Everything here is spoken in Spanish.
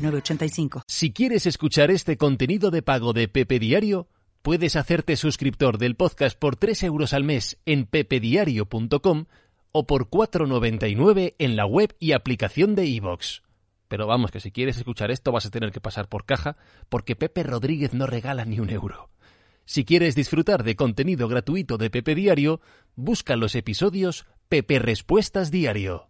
906985. Si quieres escuchar este contenido de pago de Pepe Diario, puedes hacerte suscriptor del podcast por 3 euros al mes en pepediario.com o por 4,99 en la web y aplicación de iVoox. Pero vamos, que si quieres escuchar esto vas a tener que pasar por caja, porque Pepe Rodríguez no regala ni un euro. Si quieres disfrutar de contenido gratuito de Pepe Diario, busca los episodios Pepe Respuestas Diario.